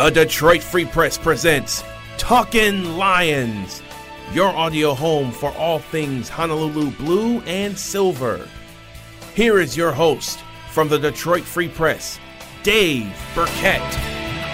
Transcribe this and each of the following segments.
The Detroit Free Press presents Talkin' Lions, your audio home for all things Honolulu blue and silver. Here is your host from the Detroit Free Press, Dave Birkett.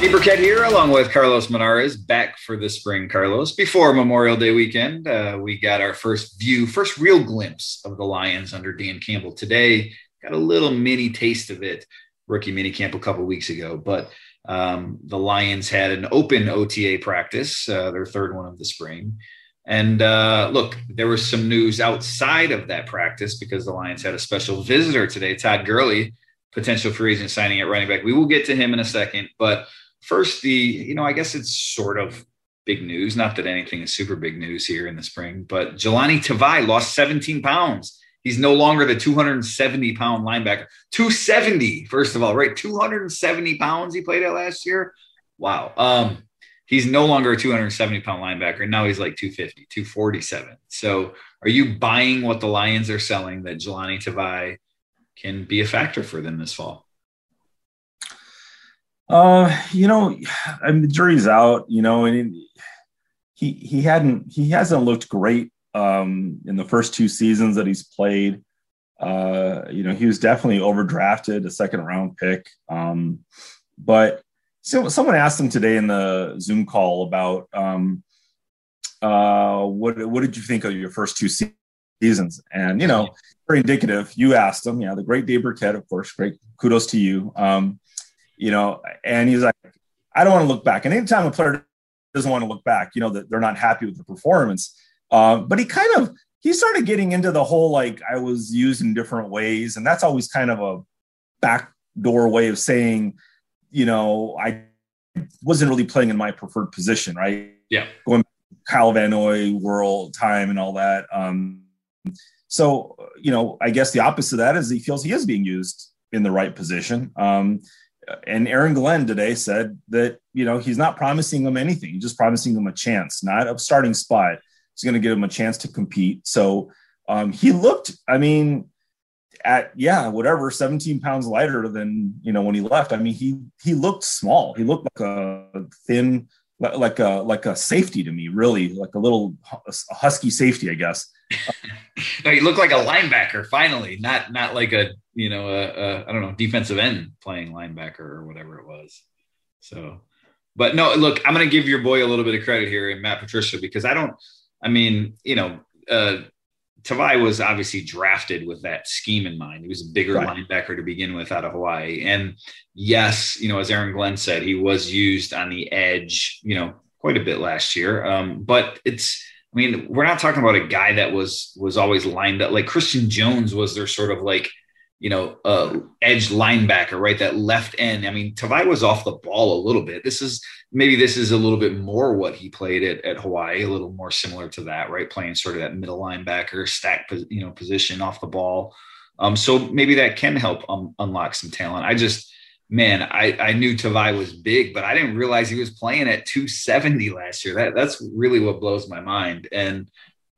Dave Birkett here, along with Carlos Monarrez, back for the spring, Carlos. Before Memorial Day weekend, uh, we got our first view, first real glimpse of the Lions under Dan Campbell today. Got a little mini taste of it, rookie mini camp a couple weeks ago, but um, the Lions had an open OTA practice, uh, their third one of the spring. And uh, look, there was some news outside of that practice because the Lions had a special visitor today, Todd Gurley, potential free agent signing at running back. We will get to him in a second. But first, the, you know, I guess it's sort of big news. Not that anything is super big news here in the spring, but Jahlani Tavai lost 17 pounds. He's no longer the 270 pound linebacker. 270, first of all, right? 270 pounds he played at last year. Wow. Um, he's no longer a 270 pound linebacker. Now he's like 250, 247. So are you buying what the Lions are selling that Jahlani Tavai can be a factor for them this fall? Uh, you know, I mean, the jury's out, you know, and he, he hadn't, he hasn't looked great um, in the first two seasons that he's played. Uh, you know, he was definitely overdrafted, a second round pick. Um, but so someone asked him today in the Zoom call about um, uh, what what did you think of your first two seasons? And you know, very indicative. You asked him, yeah, the great Dave Birkett, of course, great kudos to you. Um, you know, and he's like, I don't want to look back. And anytime a player doesn't want to look back, you know, that they're not happy with the performance. Uh, but he kind of he started getting into the whole like I was used in different ways, and that's always kind of a backdoor way of saying, you know, I wasn't really playing in my preferred position, right? Yeah, going Kyle Van Noy world time and all that. Um, so you know, I guess the opposite of that is he feels he is being used in the right position. Um, and Aaron Glenn today said that you know he's not promising him anything; he's just promising him a chance, not a starting spot He's going to give him a chance to compete. So um, he looked, I mean, at yeah, whatever, 17 pounds lighter than you know when he left. I mean, he he looked small. He looked like a thin, like a like a safety to me, really, like a little husky safety, I guess. no, he looked like a linebacker finally, not not like a you know a, a I don't know defensive end playing linebacker or whatever it was. So, but no, look, I'm going to give your boy a little bit of credit here in Matt Patricia because I don't I mean, you know, uh, Tavai was obviously drafted with that scheme in mind. He was a bigger right. linebacker to begin with out of Hawaii. And yes, you know, as Aaron Glenn said, he was used on the edge, you know, quite a bit last year. Um, but it's, I mean, we're not talking about a guy that was was always lined up like Christian Jones was their sort of like you know, uh, edge linebacker, right? That left end. I mean, Tavai was off the ball a little bit. This is maybe this is a little bit more what he played at, at Hawaii, a little more similar to that, right? Playing sort of that middle linebacker, stack, you know, position off the ball. Um, so maybe that can help um, unlock some talent. I just, man, I, I knew Tavai was big, but I didn't realize he was playing at 270 last year. That that's really what blows my mind. And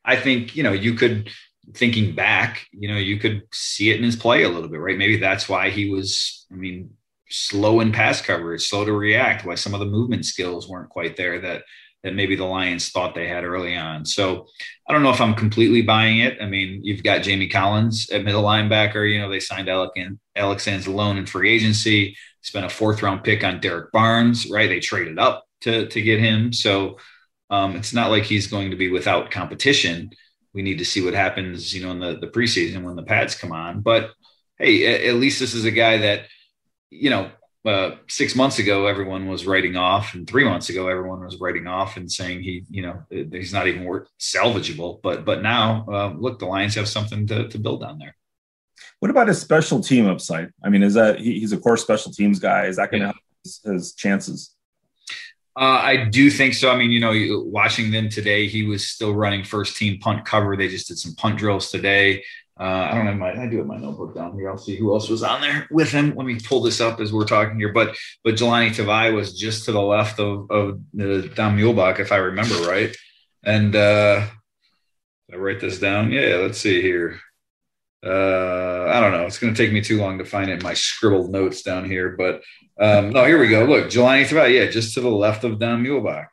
I think, you know, you could thinking back, you know, you could see it in his play a little bit, right? Maybe that's why he was, I mean, slow in pass coverage, slow to react, why some of the movement skills weren't quite there that that maybe the Lions thought they had early on. So I don't know if I'm completely buying it. I mean, you've got Jamie Collins at middle linebacker. You know, they signed Alex, Anzalone in free agency, spent a fourth round pick on Derrick Barnes, right? They traded up to, to get him. So um, it's not like he's going to be without competition we need to see what happens, you know, in the, the preseason when the pads come on. But hey, at, least this is a guy that, you know, uh, six months ago everyone was writing off, and three months ago everyone was writing off and saying he, you know, he's not even worth salvageable. But but now, uh, look, the Lions have something to, to build on there. What about his special team upside? I mean, is that he, he's a core special teams guy? Is that going to yeah. help his, his chances? Uh, I do think so. I mean, you know, watching them today, he was still running first team punt cover. They just did some punt drills today. Uh, I don't have my, I do have my notebook down here. I'll see who else was on there with him. Let me pull this up as we're talking here. But, but Jahlani Tavai was just to the left of, of the Don Muhlbach, if I remember right. And, uh, I write this down. Yeah, let's see here. Uh, I don't know. It's going to take me too long to find it in my scribbled notes down here, but um, no, here we go. Look, Jahlani Tavai, yeah, just to the left of Don Muhlbach.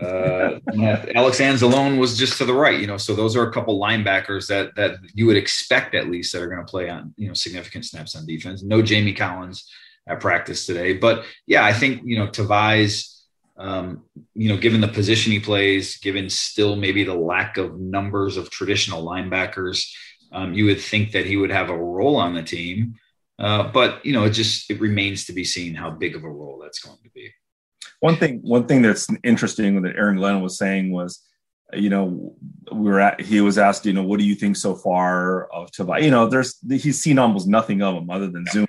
Uh, Alex Anzalone was just to the right, you know. So those are a couple linebackers that that you would expect at least that are going to play on you know significant snaps on defense. No Jamie Collins at practice today, but yeah, I think you know Tavai's. Um, you know, given the position he plays, given still maybe the lack of numbers of traditional linebackers, um, you would think that he would have a role on the team. Uh, but you know, it just it remains to be seen how big of a role that's going to be. One thing, one thing that's interesting that Aaron Glenn was saying was, you know, we were at, he was asked, you know, what do you think so far of Tavai? You know, there's he's seen almost nothing of him other than Zoom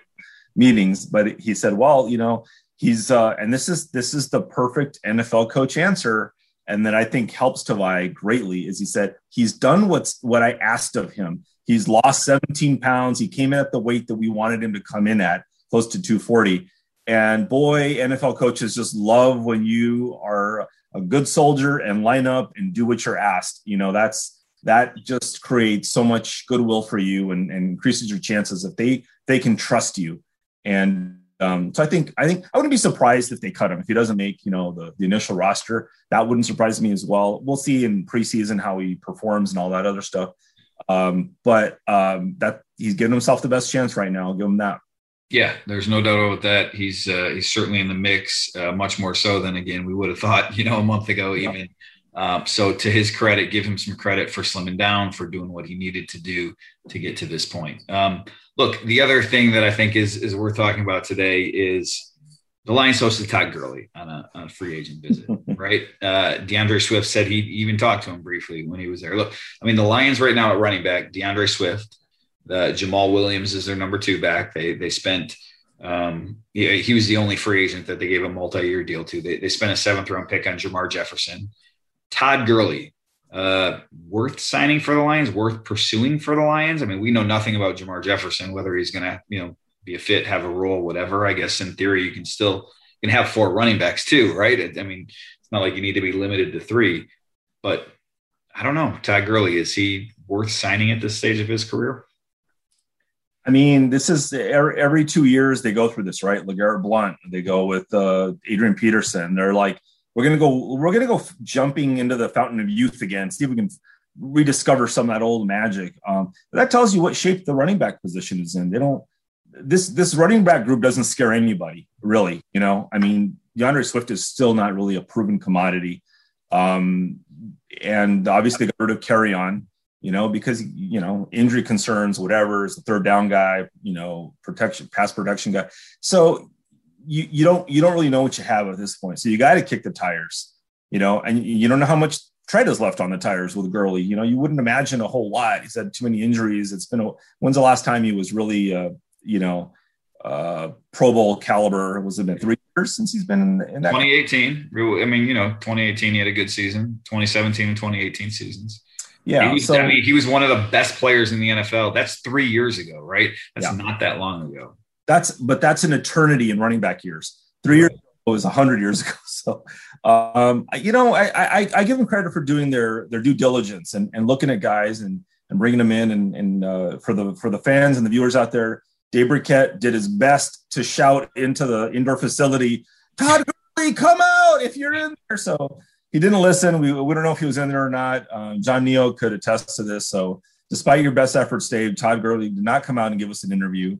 meetings, but he said, well, you know, he's uh, and this is this is the perfect NFL coach answer, and that I think helps Tavai greatly is he said he's done what's what I asked of him. He's lost 17 pounds. He came in at the weight that we wanted him to come in at, close to 240 and boy, NFL coaches just love when you are a good soldier and line up and do what you're asked. You know, that's that just creates so much goodwill for you and, and increases your chances if they they can trust you. And um, so I think I think I wouldn't be surprised if they cut him if he doesn't make you know the, the initial roster. That wouldn't surprise me as well. We'll see in preseason how he performs and all that other stuff. Um, but um, that he's giving himself the best chance right now. I'll give him that. Yeah, there's no doubt about that. He's uh, he's certainly in the mix, uh, much more so than again we would have thought, you know, a month ago yeah. even. Um, so to his credit, give him some credit for slimming down, for doing what he needed to do to get to this point. Um, look, the other thing that I think is is worth talking about today is the Lions hosted Todd Gurley on a, on a free agent visit, right? Uh, D'Andre Swift said he even talked to him briefly when he was there. Look, I mean, the Lions right now at running back, D'Andre Swift, uh, Jamaal Williams is their number two back. They they spent um, he, he, was the only free agent that they gave a multi-year deal to. They, they spent a seventh round pick on Jermar Jefferson. Todd Gurley, uh, worth signing for the Lions, worth pursuing for the Lions. I mean, we know nothing about Jermar Jefferson, whether he's going to, you know, be a fit, have a role, whatever. I guess in theory, you can still you can have four running backs too, right? I mean, it's not like you need to be limited to three, but I don't know. Todd Gurley, is he worth signing at this stage of his career? I mean, this is every two years they go through this, right? LeGarrette Blount, they go with uh, Adrian Peterson. They're like, we're gonna go, we're gonna go jumping into the fountain of youth again. See if we can rediscover some of that old magic. Um, that tells you what shape the running back position is in. They don't. This this running back group doesn't scare anybody, really. You know, I mean, D'Andre Swift is still not really a proven commodity, um, and obviously got rid of Kerryon. you know, because you know injury concerns, whatever is the third down guy, you know, protection, pass protection guy. So you you don't you don't really know what you have at this point. So you got to kick the tires, you know, and you don't know how much tread is left on the tires with Gurley. You know, you wouldn't imagine a whole lot. He's had too many injuries. It's been a, when's the last time he was really, uh, you know, uh, Pro Bowl caliber? Was it been three years since he's been in, in that? 2018. I mean, you know, 2018 he had a good season. 2017 and 2018 seasons. Yeah. He was, so, I mean, he was one of the best players in the NFL. That's three years ago, right? That's yeah. not that long ago. That's, but that's an eternity in running back years. Three years ago was 100 years ago. So, um, you know, I, I, I give them credit for doing their, their due diligence and, and looking at guys and, and bringing them in. And, and uh, for the, for the fans and the viewers out there, Dave Birkett did his best to shout into the indoor facility, Todd Gurley, come out if you're in there. So, he didn't listen. We, we don't know if he was in there or not. Um, John Neo could attest to this. So, despite your best efforts, Dave, Todd Gurley did not come out and give us an interview.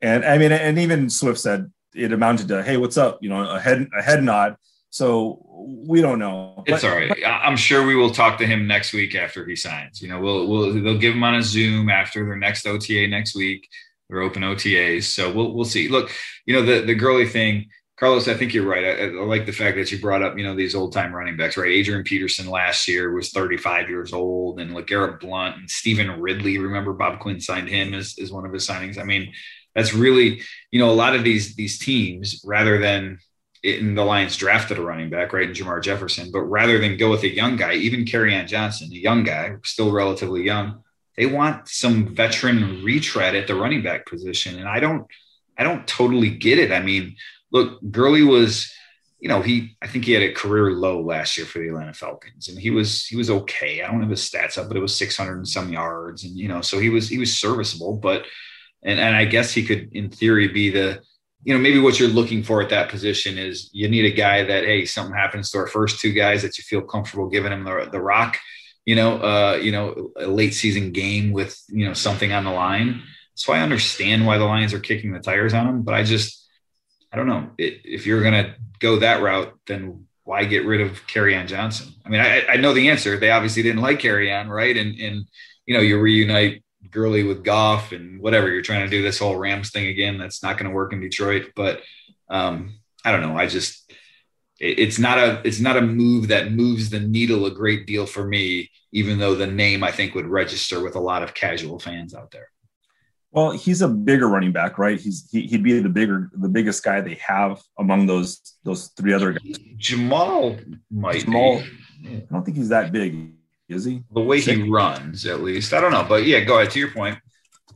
And I mean, and even Swift said it amounted to, "Hey, what's up?" You know, a head a head nod. So we don't know. It's but, all right. I'm sure we will talk to him next week after he signs. You know, we'll we'll they'll give him on a Zoom after their next OTA next week. Their open OTAs. So we'll we'll see. Look, you know, the the Gurley thing Carlos, I think you're right. I, I, like the fact that you brought up, you know, these old time running backs, right? Adrian Peterson last year was 35 years old, and LeGarrette Blount and Stevan Ridley. Remember, Bob Quinn signed him as, as one of his signings. I mean, that's really, you know, a lot of these these teams, rather than in the Lions drafted a running back, right, in Jermar Jefferson, but rather than go with a young guy, even Kerryon Johnson, a young guy, still relatively young, they want some veteran retread at the running back position, and I don't, I don't totally get it. I mean look, Gurley was you know, he I think he had a career low last year for the Atlanta Falcons, and he was he was okay. I don't have his stats up, but it was 600 and some yards, and you know, so he was he was serviceable. But and and I guess he could, in theory, be the you know maybe what you're looking for at that position is you need a guy that hey something happens to our first two guys that you feel comfortable giving him the, the rock you know uh you know a late season game with you know something on the line so i understand why the lions are kicking the tires on him but i just i don't know it, if you're gonna go that route, then why get rid of on Johnson? I mean, I, I know the answer. They obviously didn't like on, right? And and you know, you reunite Gurley with Goff and whatever. You're trying to do this whole Rams thing again. That's not going to work in Detroit. But um, I don't know. I just it's not a it's not a move that moves the needle a great deal for me, even though the name I think would register with a lot of casual fans out there. Well, he's a bigger running back, right? He's he, would be the bigger, the biggest guy they have among those those three other guys. Jamaal might Jamaal. Be. I don't think he's that big, is he? The way Sick. he runs, at least. I don't know, but yeah, go ahead to your point.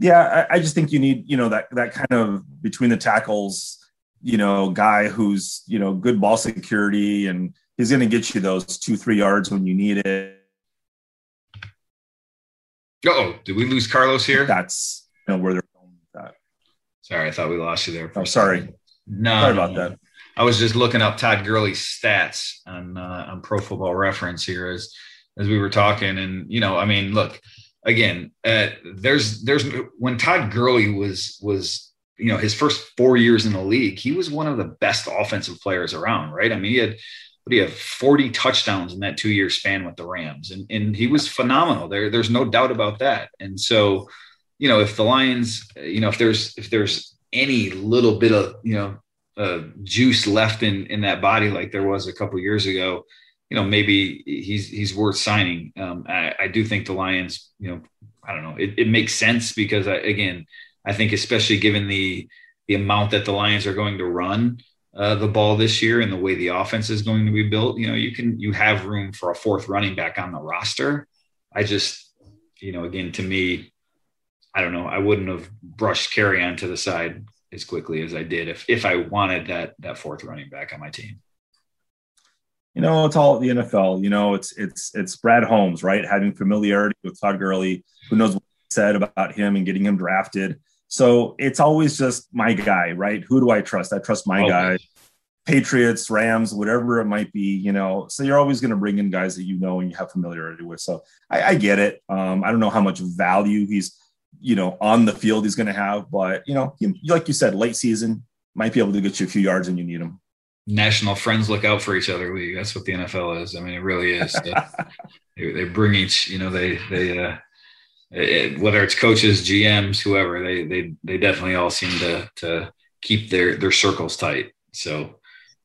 Yeah, I, I just think you need you know that that kind of between the tackles, you know, guy who's you know good ball security and he's going to get you those two three yards when you need it. Oh, did we lose Carlos here? That's know where they're going with that. Sorry, I thought we lost you there. I'm oh, sorry. No, sorry about that. I was just looking up Todd Gurley's stats on uh, on Pro Football Reference here as as we were talking, and you know, I mean, look again. Uh, there's there's when Todd Gurley was was you know his first four years in the league, he was one of the best offensive players around, right? I mean, he had but he had 40 touchdowns in that two year span with the Rams, and and he was phenomenal. There, there's no doubt about that. And so, you know, if the Lions, you know, if there's if there's any little bit of you know uh, juice left in in that body like there was a couple years ago, you know, maybe he's he's worth signing. Um, I, I, do think the Lions, you know, I don't know, it, it makes sense because I, again, I think especially given the the amount that the Lions are going to run uh, the ball this year and the way the offense is going to be built, you know, you can you have room for a fourth running back on the roster. I just, you know, again, to me, I don't know. I wouldn't have brushed Kerryon to the side as quickly as I did if if I wanted that that fourth running back on my team. You know, it's all the NFL. You know, it's it's it's Brad Holmes, right? Having familiarity with Todd Gurley, who knows what he said about him and getting him drafted. So it's always just my guy, right? Who do I trust? I trust my guy. Patriots, Rams, whatever it might be, you know. So you're always going to bring in guys that you know and you have familiarity with. So I, I get it. Um, I don't know how much value he's you know, on the field he's going to have. But, you know, he, like you said, late season might be able to get you a few yards and you need him. National friends look out for each other league. That's what the NFL is. I mean, it really is. they, they, bring each, you know, they, they, uh, it, whether it's coaches, GMs, whoever, they, they, they definitely all seem to, to keep their, their circles tight. So,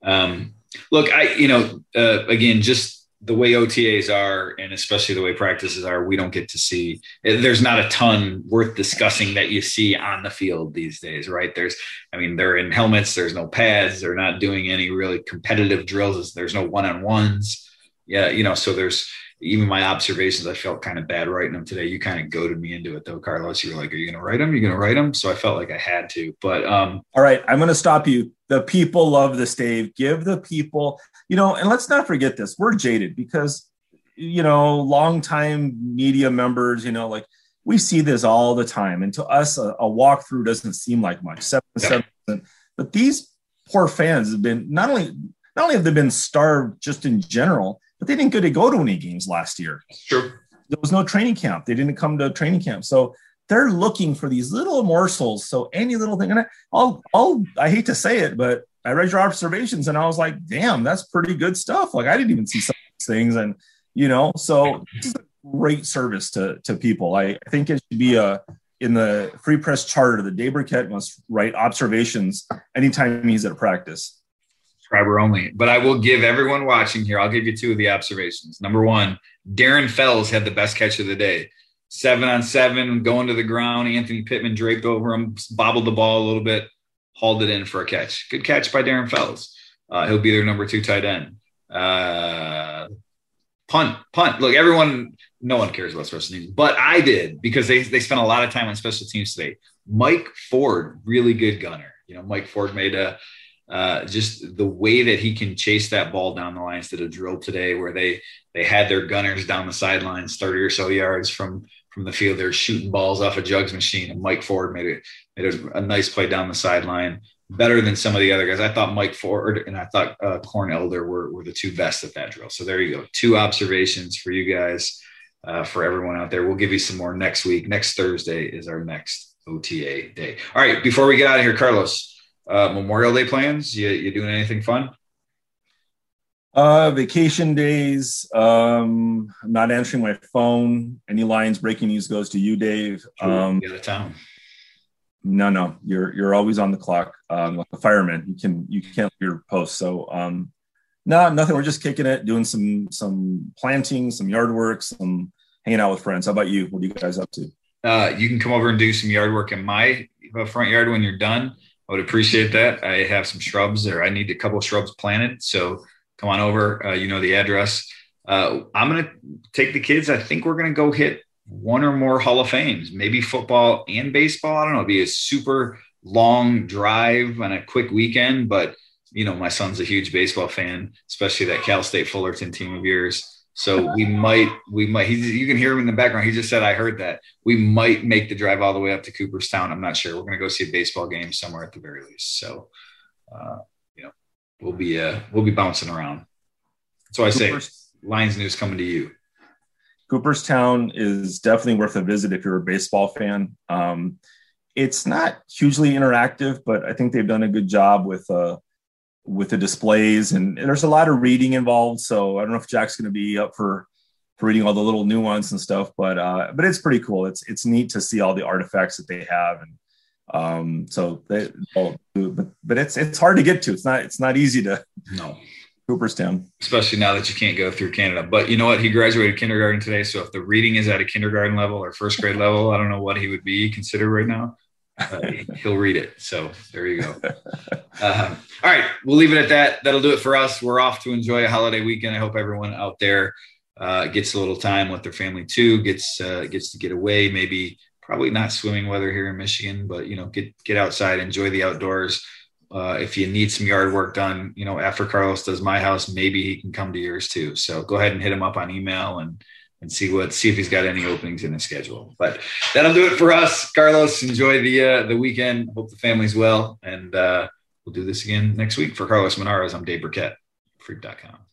um, look, I, you know, uh, again, just the way OTAs are, and especially the way practices are, we don't get to see. There's not a ton worth discussing that you see on the field these days, right? There's, I mean, they're in helmets. There's no pads. They're not doing any really competitive drills. There's no one on ones. Yeah, you know, so there's even my observations, I felt kind of bad writing them today. You kind of goaded me into it though, Carlos. You were like, Are you gonna write them? You're gonna write them. So I felt like I had to. But um all right, I'm gonna stop you. The people love this, Dave. Give the people, you know, and let's not forget this. We're jaded because you know, longtime media members, you know, like we see this all the time. And to us, a, a walkthrough doesn't seem like much, seven, yeah. seven. But these poor fans have been not only not only have they been starved just in general, they didn't get to go to any games last year. Sure. There was no training camp. They didn't come to training camp. So they're looking for these little morsels. So any little thing, and I, I'll, I'll, I hate to say it, but I read your observations and I was like, damn, that's pretty good stuff. Like I didn't even see some of these things. And, you know, so this is a great service to, to people. I, I think it should be a, in the free press charter, the Birkett must write observations anytime he's at a practice subscriber only. But I will give everyone watching here, I'll give you two of the observations. Number one, Darren Fells had the best catch of the day. Seven on seven, going to the ground. Anthony Pittman draped over him, bobbled the ball a little bit, hauled it in for a catch. Good catch by Darren Fells. Uh, he'll be their number two tight end. Uh, punt, punt. Look, everyone, no one cares about special teams, but I did because they, they spent a lot of time on special teams today. Mike Ford, really good gunner. You know, Mike Ford made a uh, just the way that he can chase that ball down the line instead of drill today, where they they had their gunners down the sidelines, 30 or so yards from from the field. They're shooting balls off a jugs machine, and Mike Ford made it made a, a nice play down the sideline, better than some of the other guys. I thought Mike Ford and I thought uh, Corn Elder were were the two best at that drill. So there you go, two observations for you guys. Uh, for everyone out there, we'll give you some more next week. Next Thursday is our next OTA day. All right, before we get out of here, Carlos, uh, Memorial Day plans? You, you doing anything fun? Uh, vacation days. Um, I'm not answering my phone. Any lines breaking news goes to you, Dave. Um, out of town. No, no, you're you're always on the clock. Um, like a fireman, you can you can't leave your post. So, um, no, nothing. We're just kicking it, doing some some planting, some yard work, some hanging out with friends. How about you? What are you guys up to? Uh, you can come over and do some yard work in my front yard when you're done. I would appreciate that. I have some shrubs there. I need a couple shrubs planted. So come on over. Uh, you know the address. Uh, I'm going to take the kids. I think we're going to go hit one or more Hall of Fames, maybe football and baseball. I don't know. It'll be a super long drive on a quick weekend, but you know, my son's a huge baseball fan, especially that Cal State Fullerton team of yours. So we might, we might, he, you can hear him in the background. He just said, I heard that. We might make the drive all the way up to Cooperstown. I'm not sure. We're going to go see a baseball game somewhere at the very least. So, uh, you know, we'll be, uh, we'll be bouncing around. So I say Lions news coming to you. Cooperstown is definitely worth a visit if you're a baseball fan. Um, it's not hugely interactive, but I think they've done a good job with, uh, with the displays and, and, there's a lot of reading involved. So I don't know if Jack's going to be up for, for reading all the little nuance and stuff, but uh, but it's pretty cool. It's it's neat to see all the artifacts that they have, and um, so they, but but it's it's hard to get to. It's not it's not easy to no Cooperstown, especially now that you can't go through Canada. But you know what? He graduated kindergarten today, so if the reading is at a kindergarten level or first grade level, I don't know what he would be considered right now uh, he'll read it. So there you go. Uh, all right, we'll leave it at that. That'll do it for us. We're off to enjoy a holiday weekend. I hope everyone out there uh, gets a little time with their family too. Gets uh, gets to get away. Maybe probably not swimming weather here in Michigan, but you know, get get outside, enjoy the outdoors. Uh, if you need some yard work done, you know, after Carlos does my house, maybe he can come to yours too. So go ahead and hit him up on email and and see what see if he's got any openings in his schedule. But that'll do it for us. Carlos, enjoy the uh, the weekend. Hope the family's well, and uh, we'll do this again next week. For Carlos Monarrez, I'm Dave Birkett, freep.com.